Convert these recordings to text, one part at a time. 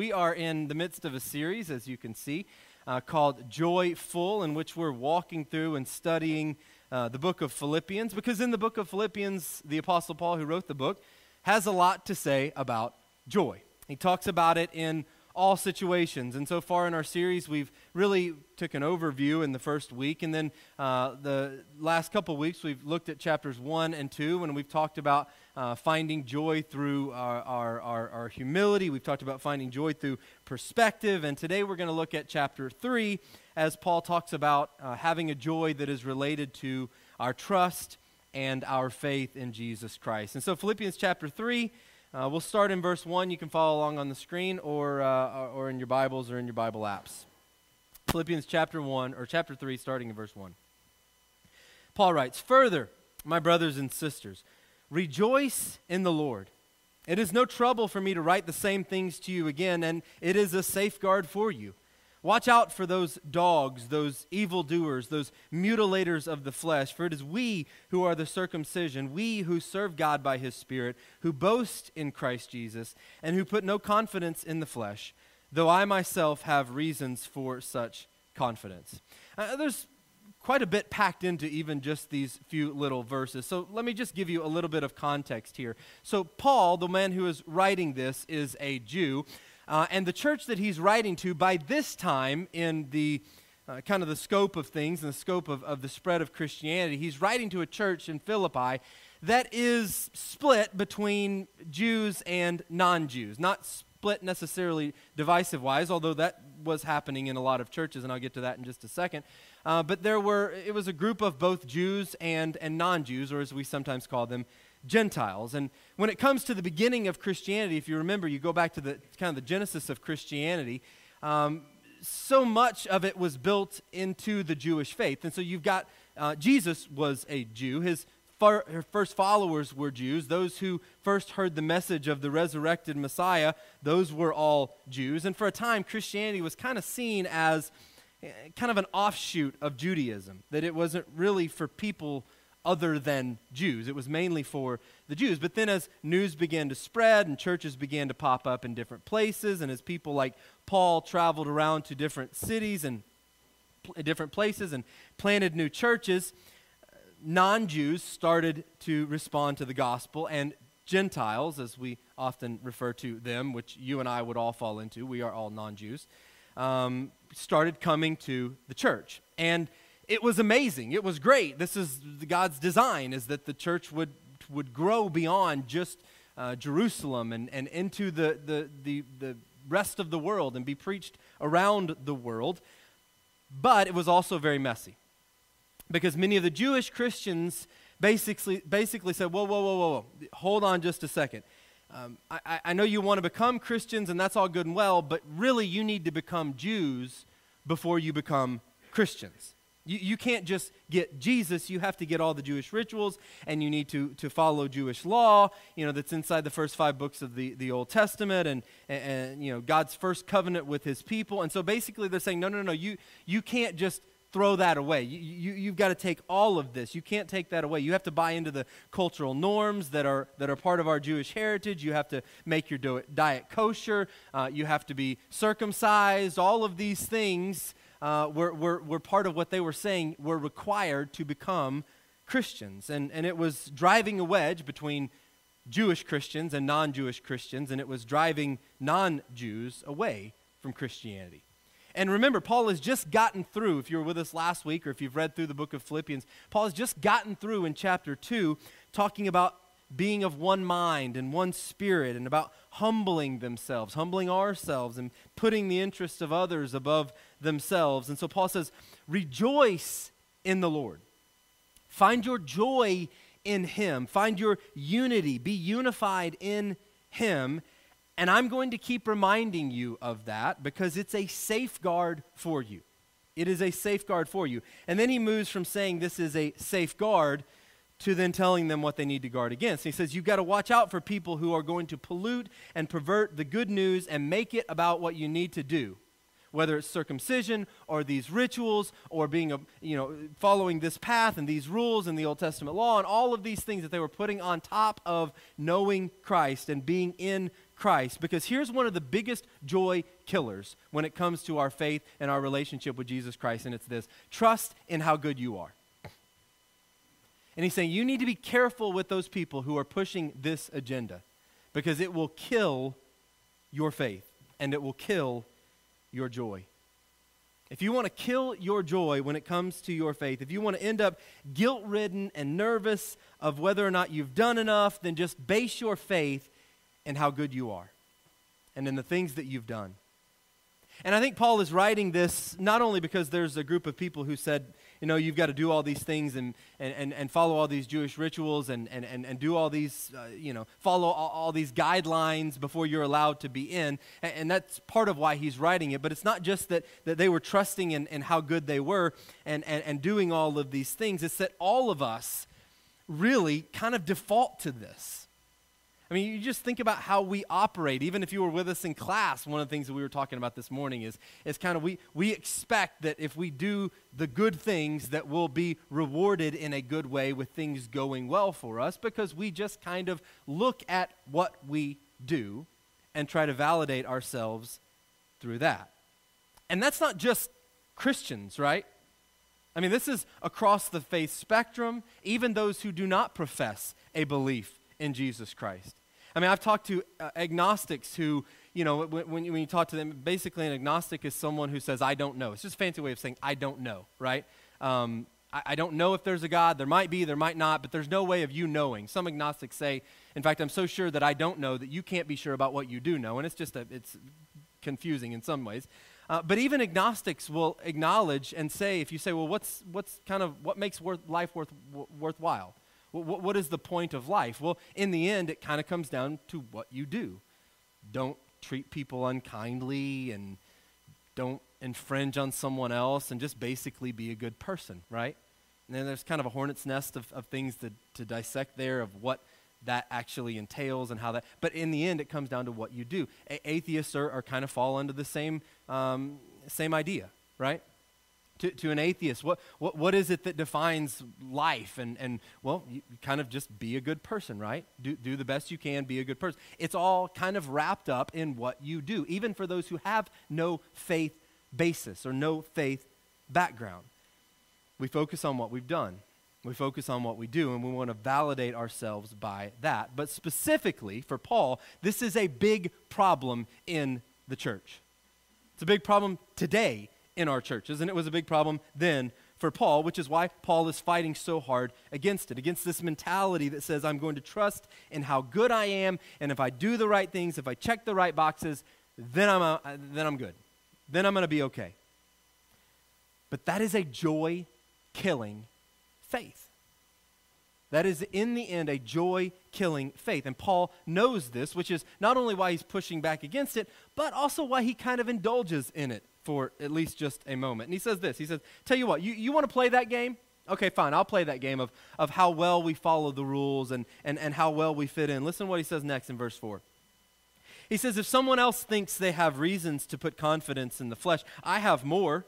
We are in the midst of a series, as you can see, uh, called Joyful, in which we're walking through and studying uh, the book of Philippians. Because in the book of Philippians, the Apostle Paul, who wrote the book, has a lot to say about joy. He talks about it in all situations. And so far in our series, we've really took an overview in the first week, and then uh, the last couple weeks we've looked at chapters one and two, and we've talked about uh, finding joy through our, our, our, our, humility. We've talked about finding joy through perspective, and today we're going to look at chapter three as Paul talks about uh, having a joy that is related to our trust and our faith in Jesus Christ. And so Philippians chapter three. Uh, we'll start in verse 1. You can follow along on the screen or, uh, or in your Bibles or in your Bible apps. Philippians chapter 1, or chapter 3, starting in verse 1. Paul writes, Further, my brothers and sisters, rejoice in the Lord. It is no trouble for me to write the same things to you again, and it is a safeguard for you. Watch out for those dogs, those evildoers, those mutilators of the flesh, for it is we who are the circumcision, we who serve God by his Spirit, who boast in Christ Jesus, and who put no confidence in the flesh, though I myself have reasons for such confidence. Uh, there's quite a bit packed into even just these few little verses. So let me just give you a little bit of context here. So, Paul, the man who is writing this, is a Jew. Uh, and the church that he's writing to by this time in the uh, kind of the scope of things and the scope of, of the spread of Christianity, he's writing to a church in Philippi that is split between Jews and non Jews. Not split necessarily divisive wise, although that was happening in a lot of churches, and I'll get to that in just a second. Uh, but there were, it was a group of both Jews and, and non Jews, or as we sometimes call them, Gentiles. And when it comes to the beginning of Christianity, if you remember, you go back to the kind of the genesis of Christianity, um, so much of it was built into the Jewish faith. And so you've got uh, Jesus was a Jew. His first followers were Jews. Those who first heard the message of the resurrected Messiah, those were all Jews. And for a time, Christianity was kind of seen as eh, kind of an offshoot of Judaism, that it wasn't really for people other than Jews. It was mainly for the Jews. But then, as news began to spread and churches began to pop up in different places, and as people like Paul traveled around to different cities and pl- different places and planted new churches, non Jews started to respond to the gospel, and Gentiles, as we often refer to them, which you and I would all fall into, we are all non Jews, um, started coming to the church. And it was amazing. It was great. This is God's design is that the church would, would grow beyond just uh, Jerusalem and, and into the, the, the, the rest of the world and be preached around the world. But it was also very messy because many of the Jewish Christians basically, basically said, whoa, whoa, whoa, whoa, whoa. hold on just a second. Um, I, I know you want to become Christians, and that's all good and well, but really you need to become Jews before you become Christians. You, you can't just get Jesus, you have to get all the Jewish rituals, and you need to, to follow Jewish law, you know, that's inside the first five books of the, the Old Testament and, and, and, you know, God's first covenant with his people. And so basically they're saying, no, no, no, you, you can't just throw that away. You, you, you've got to take all of this. You can't take that away. You have to buy into the cultural norms that are, that are part of our Jewish heritage. You have to make your diet kosher. Uh, you have to be circumcised. All of these things uh, were, were, were part of what they were saying were required to become Christians. And, and it was driving a wedge between Jewish Christians and non Jewish Christians, and it was driving non Jews away from Christianity. And remember, Paul has just gotten through, if you were with us last week or if you've read through the book of Philippians, Paul has just gotten through in chapter 2 talking about being of one mind and one spirit and about humbling themselves, humbling ourselves, and putting the interests of others above themselves. And so Paul says, Rejoice in the Lord. Find your joy in Him. Find your unity. Be unified in Him. And I'm going to keep reminding you of that because it's a safeguard for you. It is a safeguard for you. And then he moves from saying this is a safeguard to then telling them what they need to guard against. he says, You've got to watch out for people who are going to pollute and pervert the good news and make it about what you need to do whether it's circumcision or these rituals or being a, you know following this path and these rules in the Old Testament law and all of these things that they were putting on top of knowing Christ and being in Christ because here's one of the biggest joy killers when it comes to our faith and our relationship with Jesus Christ and it's this trust in how good you are. And he's saying you need to be careful with those people who are pushing this agenda because it will kill your faith and it will kill your joy. If you want to kill your joy when it comes to your faith, if you want to end up guilt ridden and nervous of whether or not you've done enough, then just base your faith in how good you are and in the things that you've done. And I think Paul is writing this not only because there's a group of people who said, you know, you've got to do all these things and, and, and follow all these Jewish rituals and, and, and, and do all these, uh, you know, follow all, all, these guidelines before you're allowed to be in. And, and, that's part of why he's writing it. But it's not just that, that they were trusting in, in how good they were and, and, and doing all of these things, it's that all of us really kind of default to this. I mean, you just think about how we operate. Even if you were with us in class, one of the things that we were talking about this morning is, is kind of we, we expect that if we do the good things, that we'll be rewarded in a good way with things going well for us because we just kind of look at what we do and try to validate ourselves through that. And that's not just Christians, right? I mean, this is across the faith spectrum, even those who do not profess a belief in Jesus Christ. I mean, I've talked to uh, agnostics who, you know, when, when, you talk to them, basically an agnostic is someone who says, I don't know. It's just a fancy way of saying, I don't know, right? Um, I, I, don't know if there's a God. There might be, there might not, but there's no way of you knowing. Some agnostics say, in fact, I'm so sure that I don't know that you can't be sure about what you do know. And it's just, a, it's confusing in some ways. Uh, but even agnostics will acknowledge and say, if you say, well, what's, what's kind of, what makes worth, life worth, w- worthwhile? What, what is the point of life? Well, in the end, it kind of comes down to what you do. Don't treat people unkindly and don't infringe on someone else and just basically be a good person, right? And then there's kind of a hornet's nest of, of things to, to dissect there of what that actually entails and how that, but in the end, it comes down to what you do. A- atheists are, are kind of fall under the same, um, same idea, right? To, to an atheist? What, what, what is it that defines life? And, and well, you, kind of just be a good person, right? Do, do the best you can, be a good person. It's all kind of wrapped up in what you do, even for those who have no faith basis or no faith background. We focus on what we've done. We focus on what we do, and we want to validate ourselves by that. But specifically for Paul, this is a big problem in the church. It's a big problem today in our churches. And it was a big problem then for Paul, which is why Paul is fighting so hard against it, against this mentality that says, I'm going to trust in how good I am, and if I do the right things, if I check the right boxes, then I'm, uh, then I'm good. Then I'm going to be okay. But that is a joy killing faith. That is, in the end, a joy killing faith. And Paul knows this, which is not only why he's pushing back against it, but also why he kind of indulges in it for at least just a moment. And he says this He says, Tell you what, you, you want to play that game? Okay, fine, I'll play that game of, of how well we follow the rules and, and, and how well we fit in. Listen to what he says next in verse 4. He says, If someone else thinks they have reasons to put confidence in the flesh, I have more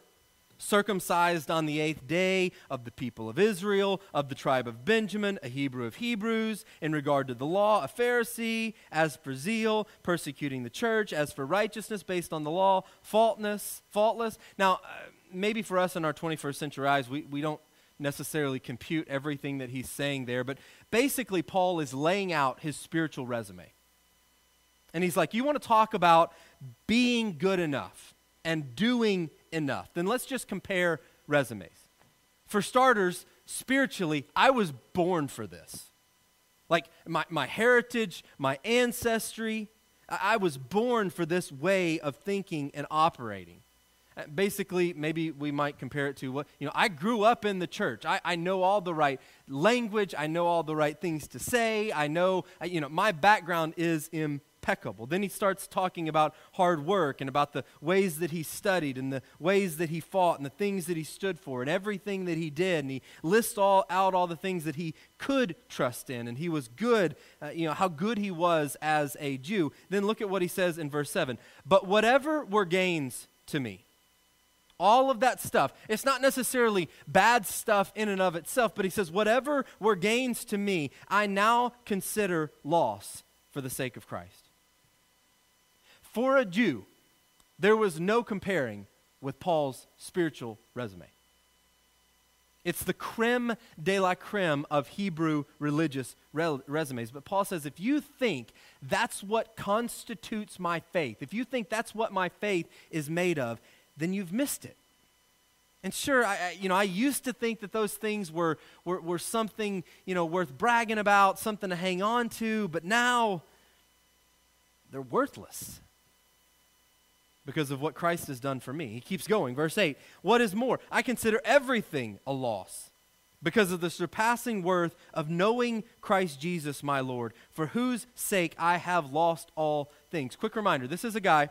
circumcised on the eighth day, of the people of Israel, of the tribe of Benjamin, a Hebrew of Hebrews, in regard to the law, a Pharisee, as for zeal, persecuting the church, as for righteousness based on the law, faultless, faultless. Now, uh, maybe for us in our 21st century eyes, we, we don't necessarily compute everything that he's saying there, but basically, Paul is laying out his spiritual resume. And he's like, You want to talk about being good enough and doing enough. Then let's just compare resumes. For starters, spiritually, I was born for this. Like my, my heritage, my ancestry, I was born for this way of thinking and operating. Uh, basically, maybe we might compare it to what, you know, I grew up in the church. I, I know all the right language. I know all the right things to say. I know, you know, my background is in impeccable. Then he starts talking about hard work and about the ways that he studied and the ways that he fought and the things that he stood for and everything that he did. And he lists all out all the things that he could trust in. And he was good, uh, you know, how good he was as a Jew. Then look at what he says in verse 7 But whatever were gains to me, all of that stuff. It's not necessarily bad stuff in and of itself, but he says, whatever were gains to me, I now consider loss for the sake of Christ. For a Jew, there was no comparing with Paul's spiritual resume. It's the creme de la creme of Hebrew religious re- resumes. But Paul says if you think that's what constitutes my faith, if you think that's what my faith is made of, then you've missed it. And sure, I, I, you know, I used to think that those things were, were, were something, you know, worth bragging about, something to hang on to, but now they're worthless because of what Christ has done for me. He keeps going. Verse 8 What is more? I consider everything a loss because of the surpassing worth of knowing Christ Jesus, my Lord, for whose sake I have lost all things. Quick reminder this is a guy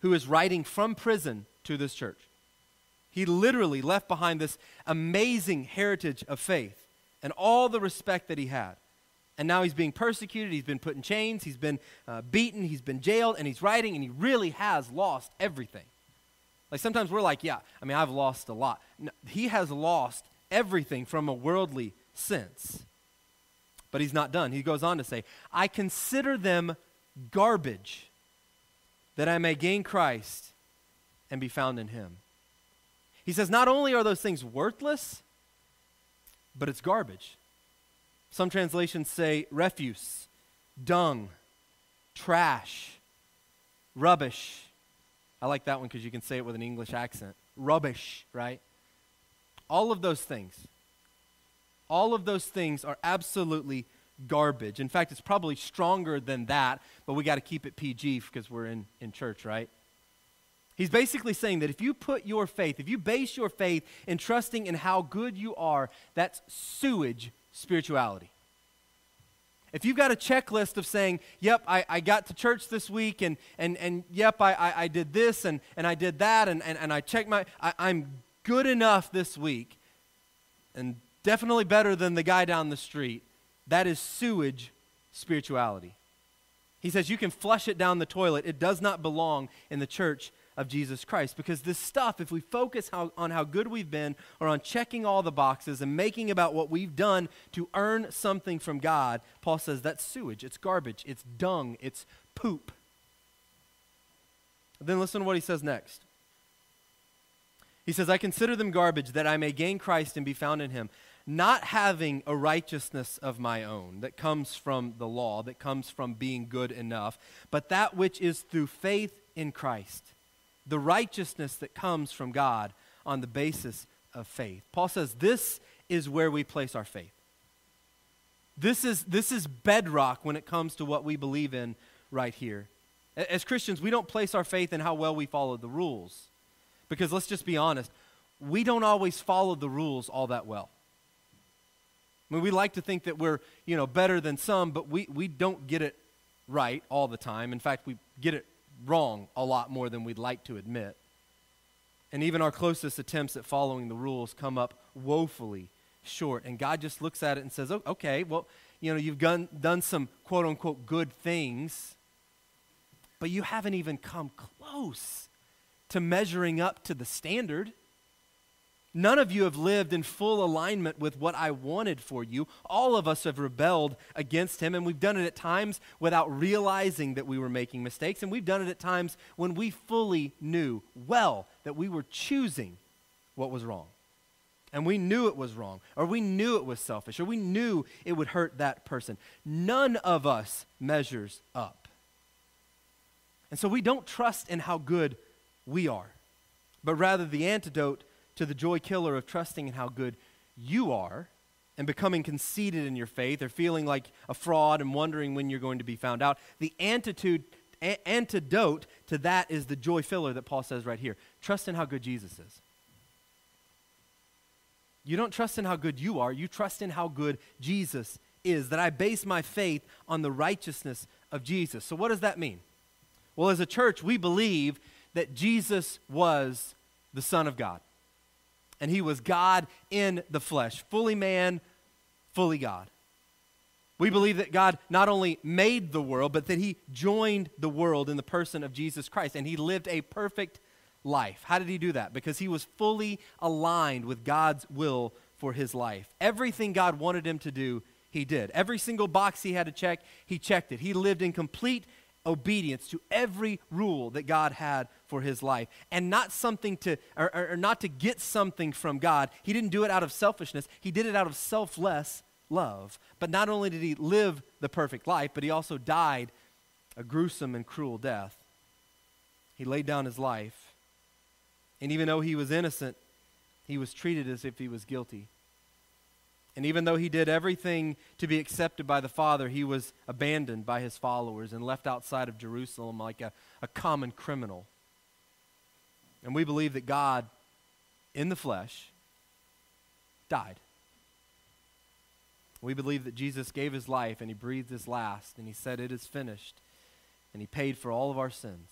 who is writing from prison to this church. He literally left behind this amazing heritage of faith and all the respect that he had. And now he's being persecuted. He's been put in chains. He's been uh, beaten. He's been jailed. And he's writing, and he really has lost everything. Like sometimes we're like, yeah, I mean, I've lost a lot. No, he has lost everything from a worldly sense. But he's not done. He goes on to say, I consider them garbage that I may gain Christ and be found in him. He says, not only are those things worthless, but it's garbage. Some translations say refuse, dung, trash, rubbish. I like that one because you can say it with an English accent. Rubbish, right? All of those things. All of those things are absolutely garbage. In fact, it's probably stronger than that, but we got to keep it PG because we're in, in church, right? He's basically saying that if you put your faith, if you base your faith in trusting in how good you are, that's sewage spirituality. If you've got a checklist of saying, yep, I, I got to church this week, and, and, and yep, I, I, I did this, and, and I did that, and, and, and I checked my, I, I'm good enough this week, and definitely better than the guy down the street, that is sewage spirituality. He says you can flush it down the toilet. It does not belong in the church of Jesus Christ. Because this stuff, if we focus how, on how good we've been or on checking all the boxes and making about what we've done to earn something from God, Paul says that's sewage, it's garbage, it's dung, it's poop. Then listen to what he says next. He says, I consider them garbage that I may gain Christ and be found in him, not having a righteousness of my own that comes from the law, that comes from being good enough, but that which is through faith in Christ the righteousness that comes from God on the basis of faith. Paul says this is where we place our faith. This is, this is bedrock when it comes to what we believe in right here. As Christians, we don't place our faith in how well we follow the rules. Because let's just be honest, we don't always follow the rules all that well. I mean, we like to think that we're, you know, better than some, but we, we don't get it right all the time. In fact, we get it wrong a lot more than we'd like to admit. And even our closest attempts at following the rules come up woefully short. And God just looks at it and says, okay, well, you know, you've done, done some quote unquote good things, but you haven't even come close to measuring up to the standard. None of you have lived in full alignment with what I wanted for you. All of us have rebelled against Him, and we've done it at times without realizing that we were making mistakes, and we've done it at times when we fully knew well that we were choosing what was wrong. And we knew it was wrong, or we knew it was selfish, or we knew it would hurt that person. None of us measures up. And so we don't trust in how good we are, but rather the antidote to the joy killer of trusting in how good you are and becoming conceited in your faith or feeling like a fraud and wondering when you're going to be found out. The antidote, a- antidote to that is the joy filler that Paul says right here. Trust in how good Jesus is. You don't trust in how good you are, you trust in how good Jesus is. That I base my faith on the righteousness of Jesus. So, what does that mean? Well, as a church, we believe that Jesus was the Son of God and he was God in the flesh, fully man, fully God. We believe that God not only made the world, but that he joined the world in the person of Jesus Christ, and he lived a perfect life. How did he do that? Because he was fully aligned with God's will for his life. Everything God wanted him to do, he did. Every single box he had to check, he checked it. He lived in complete obedience to every rule that God had for his life. And not something to, or, or, or not to get something from God. He didn't do it out of selfishness, he did it out of selfless love. But not only did he live the perfect life, but he also died a gruesome and cruel death. He laid down his life. And even though he was innocent, he was treated as if he was guilty. And even though he did everything to be accepted by the Father, he was abandoned by his followers and left outside of Jerusalem like a, a common criminal. And we believe that God, in the flesh, died. We believe that Jesus gave his life and he breathed his last and he said, It is finished. And he paid for all of our sins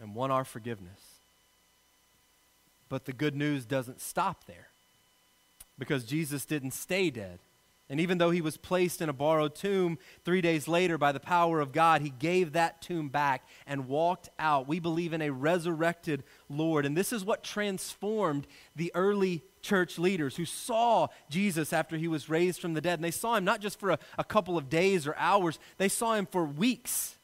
and won our forgiveness. But the good news doesn't stop there because Jesus didn't stay dead. And even though he was placed in a borrowed tomb, three days later, by the power of God, he gave that tomb back and walked out. We believe in a resurrected Lord. And this is what transformed the early church leaders who saw Jesus after he was raised from the dead. And they saw him not just for a, a couple of days or hours, they saw him for weeks.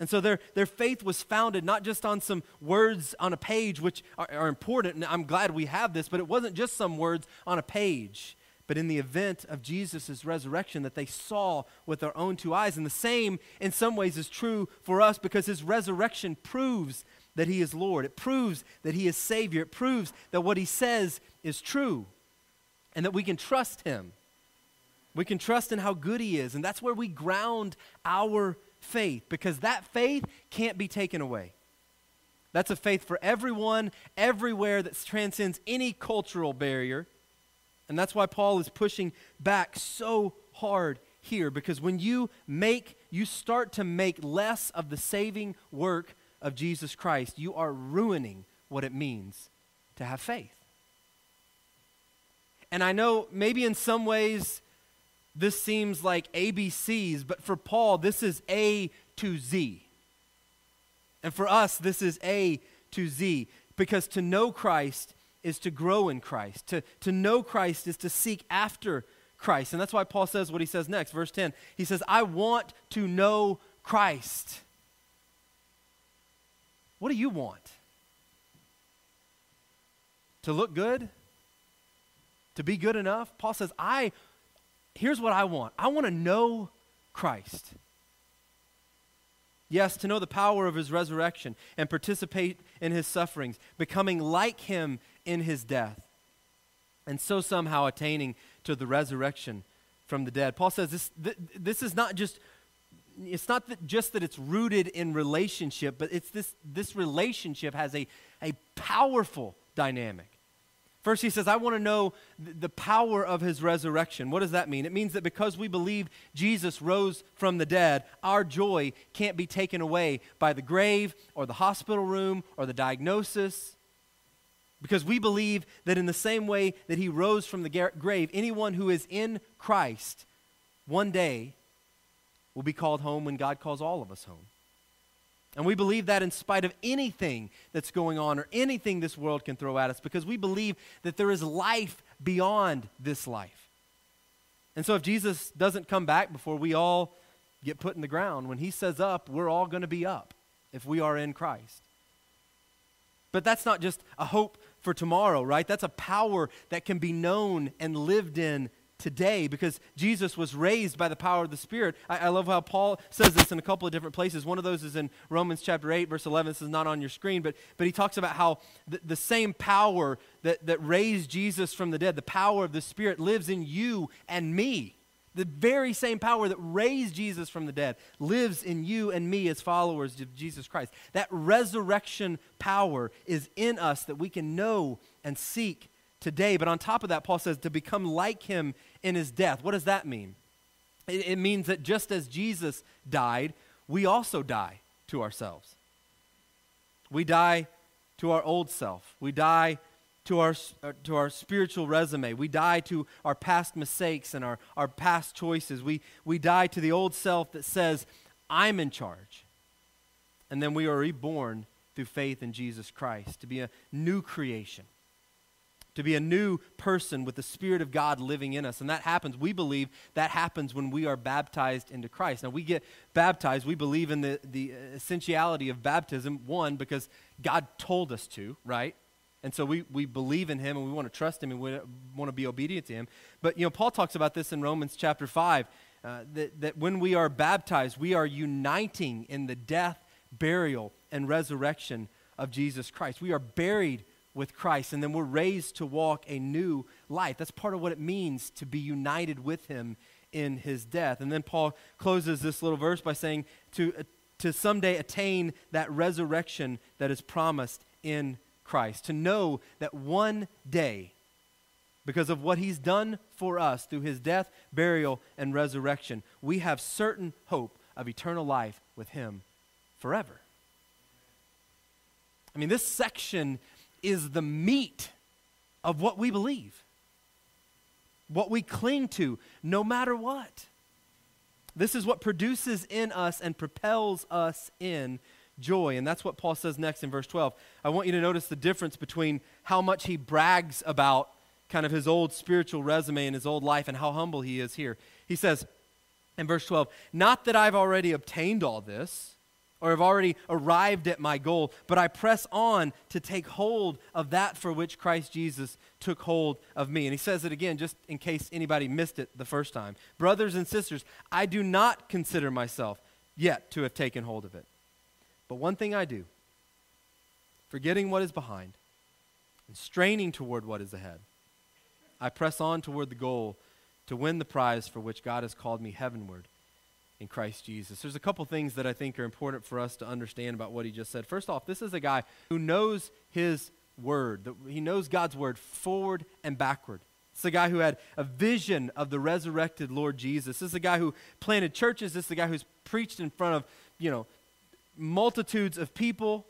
And so their, their faith was founded not just on some words on a page, which are, are important, and I'm glad we have this, but it wasn't just some words on a page but in the event of Jesus' resurrection that they saw with their own two eyes. And the same, in some ways, is true for us because his resurrection proves that he is Lord. It proves that he is Savior. It proves that what he says is true and that we can trust him. We can trust in how good he is. And that's where we ground our faith because that faith can't be taken away. That's a faith for everyone, everywhere that transcends any cultural barrier and that's why Paul is pushing back so hard here because when you make you start to make less of the saving work of Jesus Christ, you are ruining what it means to have faith. And I know maybe in some ways this seems like ABCs, but for Paul, this is A to Z. And for us, this is A to Z because to know Christ is to grow in Christ. To, to know Christ is to seek after Christ. And that's why Paul says what he says next, verse 10. He says, I want to know Christ. What do you want? To look good? To be good enough? Paul says, I, here's what I want. I want to know Christ. Yes, to know the power of his resurrection and participate in his sufferings, becoming like him in his death, and so somehow attaining to the resurrection from the dead. Paul says this, th- this is not just it's not that just that it's rooted in relationship, but it's this this relationship has a, a powerful dynamic. First, he says, I want to know the power of his resurrection. What does that mean? It means that because we believe Jesus rose from the dead, our joy can't be taken away by the grave or the hospital room or the diagnosis. Because we believe that in the same way that he rose from the grave, anyone who is in Christ one day will be called home when God calls all of us home. And we believe that in spite of anything that's going on or anything this world can throw at us, because we believe that there is life beyond this life. And so if Jesus doesn't come back before we all get put in the ground, when he says up, we're all going to be up if we are in Christ. But that's not just a hope for tomorrow, right? That's a power that can be known and lived in today because Jesus was raised by the power of the Spirit. I, I, love how Paul says this in a couple of different places. One of those is in Romans chapter 8, verse 11. This is not on your screen, but, but he talks about how the, the same power that, that raised Jesus from the dead, the power of the Spirit, lives in you and me. The very same power that raised Jesus from the dead lives in you and me as followers of Jesus Christ. That resurrection power is in us that we can know and seek today. But on top of that, Paul says to become like him in his death. What does that mean? It, it means that just as Jesus died, we also die to ourselves. We die to our old self. We die to our, uh, to our spiritual resume. We die to our past mistakes and our, our past choices. We, we die to the old self that says, I'm in charge. And then we are reborn through faith in Jesus Christ, to be a new creation, to be a new person with the Spirit of God living in us. And that happens, we believe, that happens when we are baptized into Christ. Now, we get baptized, we believe in the, the essentiality of baptism, one, because God told us to, right? And so we, we believe in him and we want to trust him and we want to be obedient to him. But, you know, Paul talks about this in Romans chapter 5 uh, that, that when we are baptized, we are uniting in the death, burial, and resurrection of Jesus Christ. We are buried with Christ and then we're raised to walk a new life. That's part of what it means to be united with him in his death. And then Paul closes this little verse by saying to, uh, to someday attain that resurrection that is promised in Christ, to know that one day, because of what he's done for us through his death, burial, and resurrection, we have certain hope of eternal life with him forever. I mean, this section is the meat of what we believe, what we cling to, no matter what. This is what produces in us and propels us in joy. And that's what Paul says next in verse 12. I want you to notice the difference between how much he brags about kind of his old spiritual resume and his old life and how humble he is here. He says in verse 12, Not that I've already obtained all this or have already arrived at my goal, but I press on to take hold of that for which Christ Jesus took hold of me. And he says it again just in case anybody missed it the first time. Brothers and sisters, I do not consider myself yet to have taken hold of it. But one thing I do, forgetting what is behind and straining toward what is ahead, I press on toward the goal to win the prize for which God has called me heavenward in Christ Jesus. There's a couple things that I think are important for us to understand about what he just said. First off, this is a guy who knows his word. He knows God's word forward and backward. It's a guy who had a vision of the resurrected Lord Jesus. This is a guy who planted churches. This is a guy who's preached in front of, you know, multitudes of people.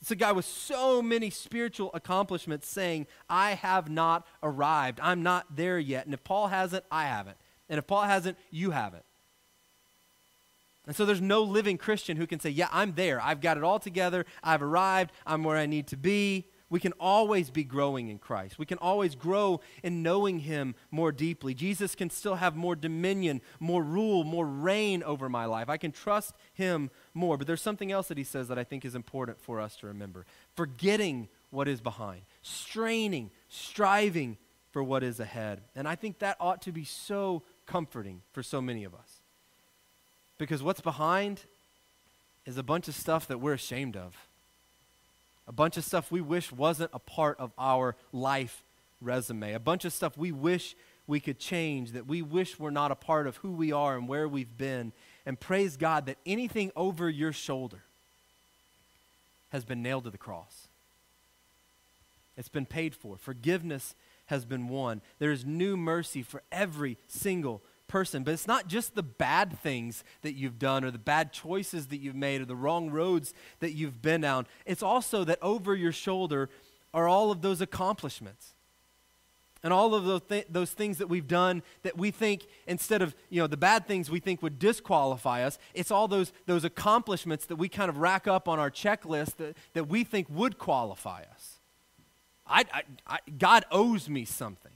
It's a guy with so many spiritual accomplishments saying, I have not arrived. I'm not there yet. And if Paul hasn't, I haven't. And if Paul hasn't, you haven't. And so there's no living Christian who can say, Yeah, I'm there. I've got it all together. I've arrived. I'm where I need to be. We can always be growing in Christ. We can always grow in knowing Him more deeply. Jesus can still have more dominion, more rule, more reign over my life. I can trust Him more. But there's something else that He says that I think is important for us to remember forgetting what is behind, straining, striving for what is ahead. And I think that ought to be so comforting for so many of us. Because what's behind is a bunch of stuff that we're ashamed of a bunch of stuff we wish wasn't a part of our life resume, a bunch of stuff we wish we could change, that we wish were not a part of who we are and where we've been. And praise God that anything over your shoulder has been nailed to the cross. It's been paid for. Forgiveness has been won. There is new mercy for every single person. But it's not just the bad things that you've done or the bad choices that you've made or the wrong roads that you've been down. It's also that over your shoulder are all of those accomplishments. And all of those, th- those things that we've done that we think, instead of, you know, the bad things we think would disqualify us, it's all those, those accomplishments that we kind of rack up on our checklist that, that we think would qualify us. I, I, I, God owes me something.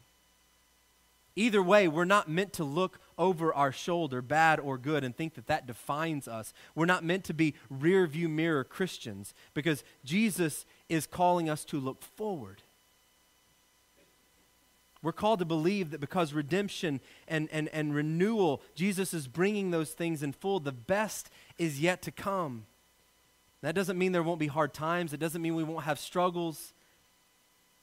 Either way, we're not meant to look over our shoulder, bad or good, and think that that defines us. We're not meant to be rear view mirror Christians because Jesus is calling us to look forward. We're called to believe that because redemption and, and, and renewal, Jesus is bringing those things in full, the best is yet to come. That doesn't mean there won't be hard times, it doesn't mean we won't have struggles.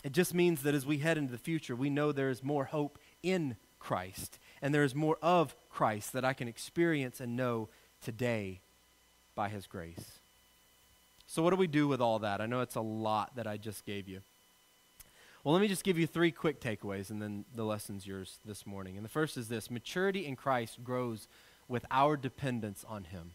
It just means that as we head into the future, we know there is more hope in Christ. And there is more of Christ that I can experience and know today by His grace. So, what do we do with all that? I know it's a lot that I just gave you. Well, let me just give you three quick takeaways, and then the lesson's yours this morning. And the first is this maturity in Christ grows with our dependence on Him.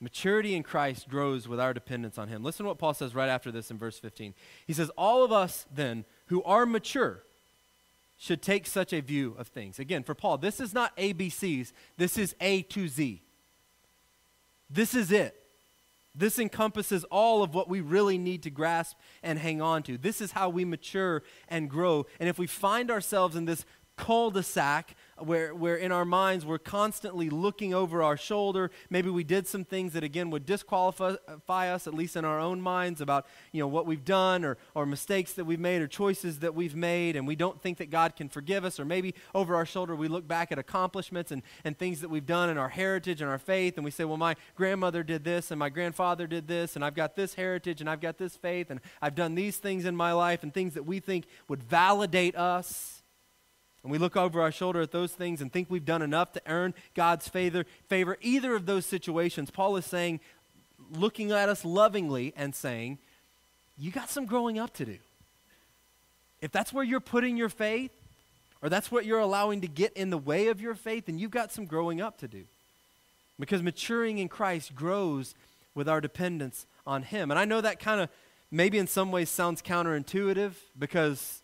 Maturity in Christ grows with our dependence on Him. Listen to what Paul says right after this in verse 15. He says, All of us then who are mature, should take such a view of things. Again, for Paul, this is not ABCs, this is A to Z. This is it. This encompasses all of what we really need to grasp and hang on to. This is how we mature and grow. And if we find ourselves in this cul-de-sac where, where in our minds we're constantly looking over our shoulder. Maybe we did some things that, again, would disqualify uh, us, at least in our own minds, about you know, what we've done or, or mistakes that we've made or choices that we've made, and we don't think that God can forgive us. Or maybe over our shoulder we look back at accomplishments and, and things that we've done in our heritage and our faith, and we say, well, my grandmother did this, and my grandfather did this, and I've got this heritage, and I've got this faith, and I've done these things in my life, and things that we think would validate us and we look over our shoulder at those things and think we've done enough to earn God's favor, favor, either of those situations, Paul is saying, looking at us lovingly and saying, You got some growing up to do. If that's where you're putting your faith, or that's what you're allowing to get in the way of your faith, then you've got some growing up to do. Because maturing in Christ grows with our dependence on Him. And I know that kind of maybe in some ways sounds counterintuitive because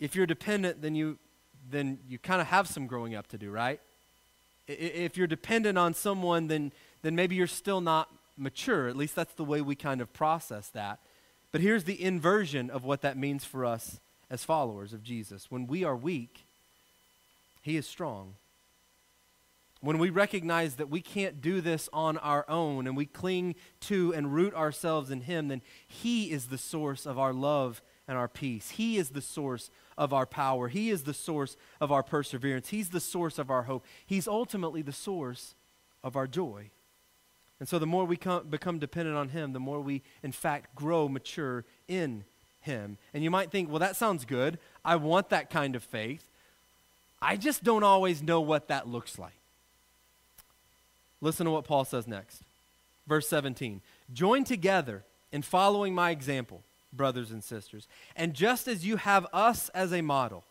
if you're dependent, then you then you kind of have some growing up to do, right? If you're dependent on someone, then, then maybe you're still not mature. At least that's the way we kind of process that. But here's the inversion of what that means for us as followers of Jesus. When we are weak, He is strong. When we recognize that we can't do this on our own and we cling to and root ourselves in Him, then He is the source of our love and our peace. He is the source of our power. He is the source of our perseverance. He's the source of our hope. He's ultimately the source of our joy. And so, the more we come, become dependent on Him, the more we, in fact, grow mature in Him. And you might think, well, that sounds good. I want that kind of faith. I just don't always know what that looks like. Listen to what Paul says next. Verse 17 Join together in following my example brothers and sisters. And just as you have us as a model,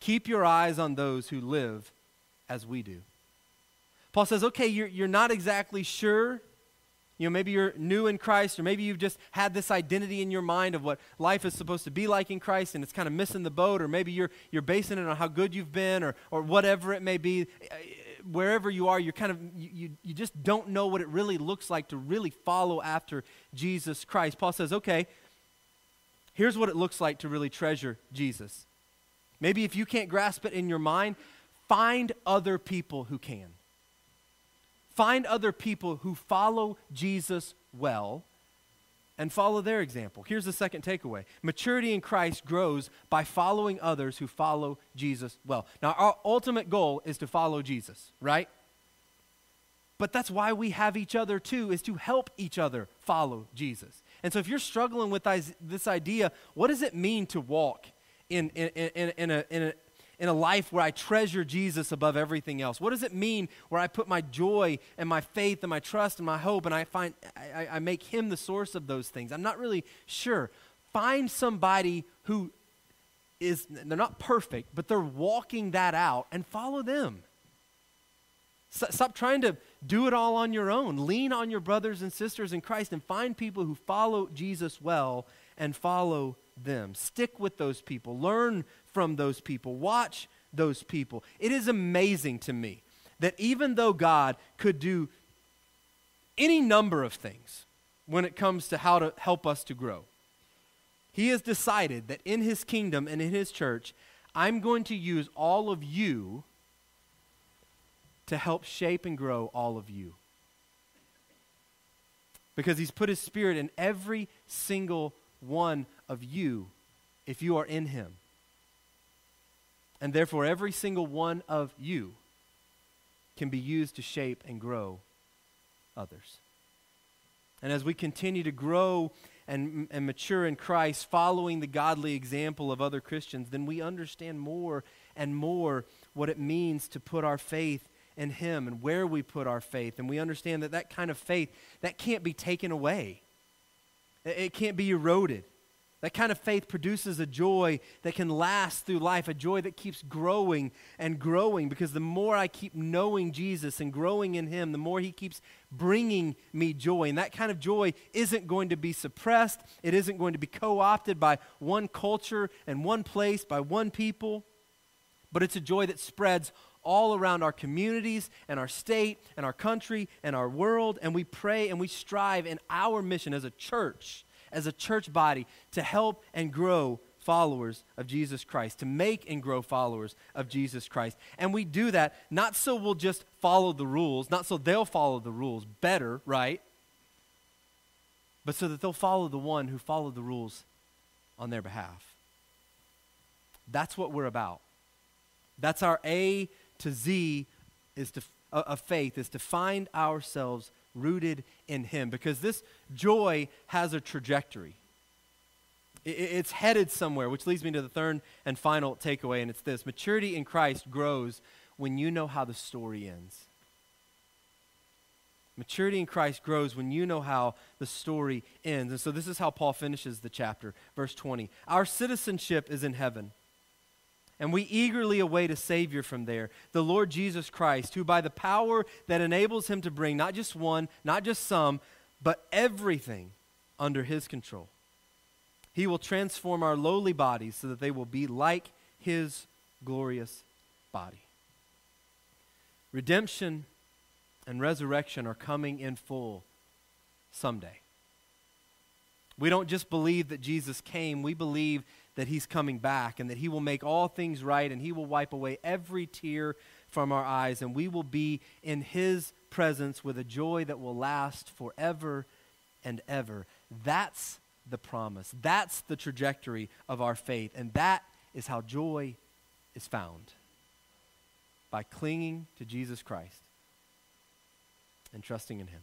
keep your eyes on those who live as we do. Paul says, okay, you're, you're not exactly sure. You know, maybe you're new in Christ, or maybe you've just had this identity in your mind of what life is supposed to be like in Christ, and it's kind of missing the boat, or maybe you're, you're basing it on how good you've been, or, or whatever it may be. Uh, wherever you are, you're kind of, you, you just don't know what it really looks like to really follow after Jesus Christ. Paul says, okay, Here's what it looks like to really treasure Jesus. Maybe if you can't grasp it in your mind, find other people who can. Find other people who follow Jesus well and follow their example. Here's the second takeaway maturity in Christ grows by following others who follow Jesus well. Now, our ultimate goal is to follow Jesus, right? But that's why we have each other too, is to help each other follow Jesus. And so if you're struggling with this idea, what does it mean to walk in, in, in, in, a, in, a, in a life where I treasure Jesus above everything else? What does it mean where I put my joy and my faith and my trust and my hope and I find I, I make him the source of those things? I'm not really sure. Find somebody who is, they're not perfect, but they're walking that out and follow them. Stop trying to do it all on your own. Lean on your brothers and sisters in Christ and find people who follow Jesus well and follow them. Stick with those people. Learn from those people. Watch those people. It is amazing to me that even though God could do any number of things when it comes to how to help us to grow, He has decided that in His kingdom and in His church, I'm going to use all of you to help shape and grow all of you. Because he's put his spirit in every single one of you if you are in him. And therefore, every single one of you can be used to shape and grow others. And as we continue to grow and, and mature in Christ, following the godly example of other Christians, then we understand more and more what it means to put our faith in him and where we put our faith. And we understand that that kind of faith that can't be taken away. It can't be eroded. That kind of faith produces a joy that can last through life, a joy that keeps growing and growing. Because the more I keep knowing Jesus and growing in Him, the more He keeps bringing me joy. And that kind of joy isn't going to be suppressed, it isn't going to be co opted by one culture and one place, by one people, but it's a joy that spreads all around our communities and our state and our country and our world. And we pray and we strive in our mission as a church, as a church body, to help and grow followers of Jesus Christ, to make and grow followers of Jesus Christ. And we do that not so we'll just follow the rules, not so they'll follow the rules better, right? But so that they'll follow the one who followed the rules on their behalf. That's what we're about. That's our A to Z is to, uh, of faith, is to find ourselves rooted in Him. Because this joy has a trajectory it's headed somewhere, which leads me to the third and final takeaway, and it's this maturity in Christ grows when you know how the story ends. Maturity in Christ grows when you know how the story ends. And so this is how Paul finishes the chapter, verse 20. Our citizenship is in heaven, and we eagerly await a Savior from there, the Lord Jesus Christ, who by the power that enables him to bring not just one, not just some, but everything under his control he will transform our lowly bodies so that they will be like his glorious body. Redemption and resurrection are coming in full someday. We don't just believe that Jesus came, we believe that he's coming back and that he will make all things right and he will wipe away every tear from our eyes and we will be in his presence with a joy that will last forever and ever. That's the promise. That's the trajectory of our faith. And that is how joy is found by clinging to Jesus Christ and trusting in Him.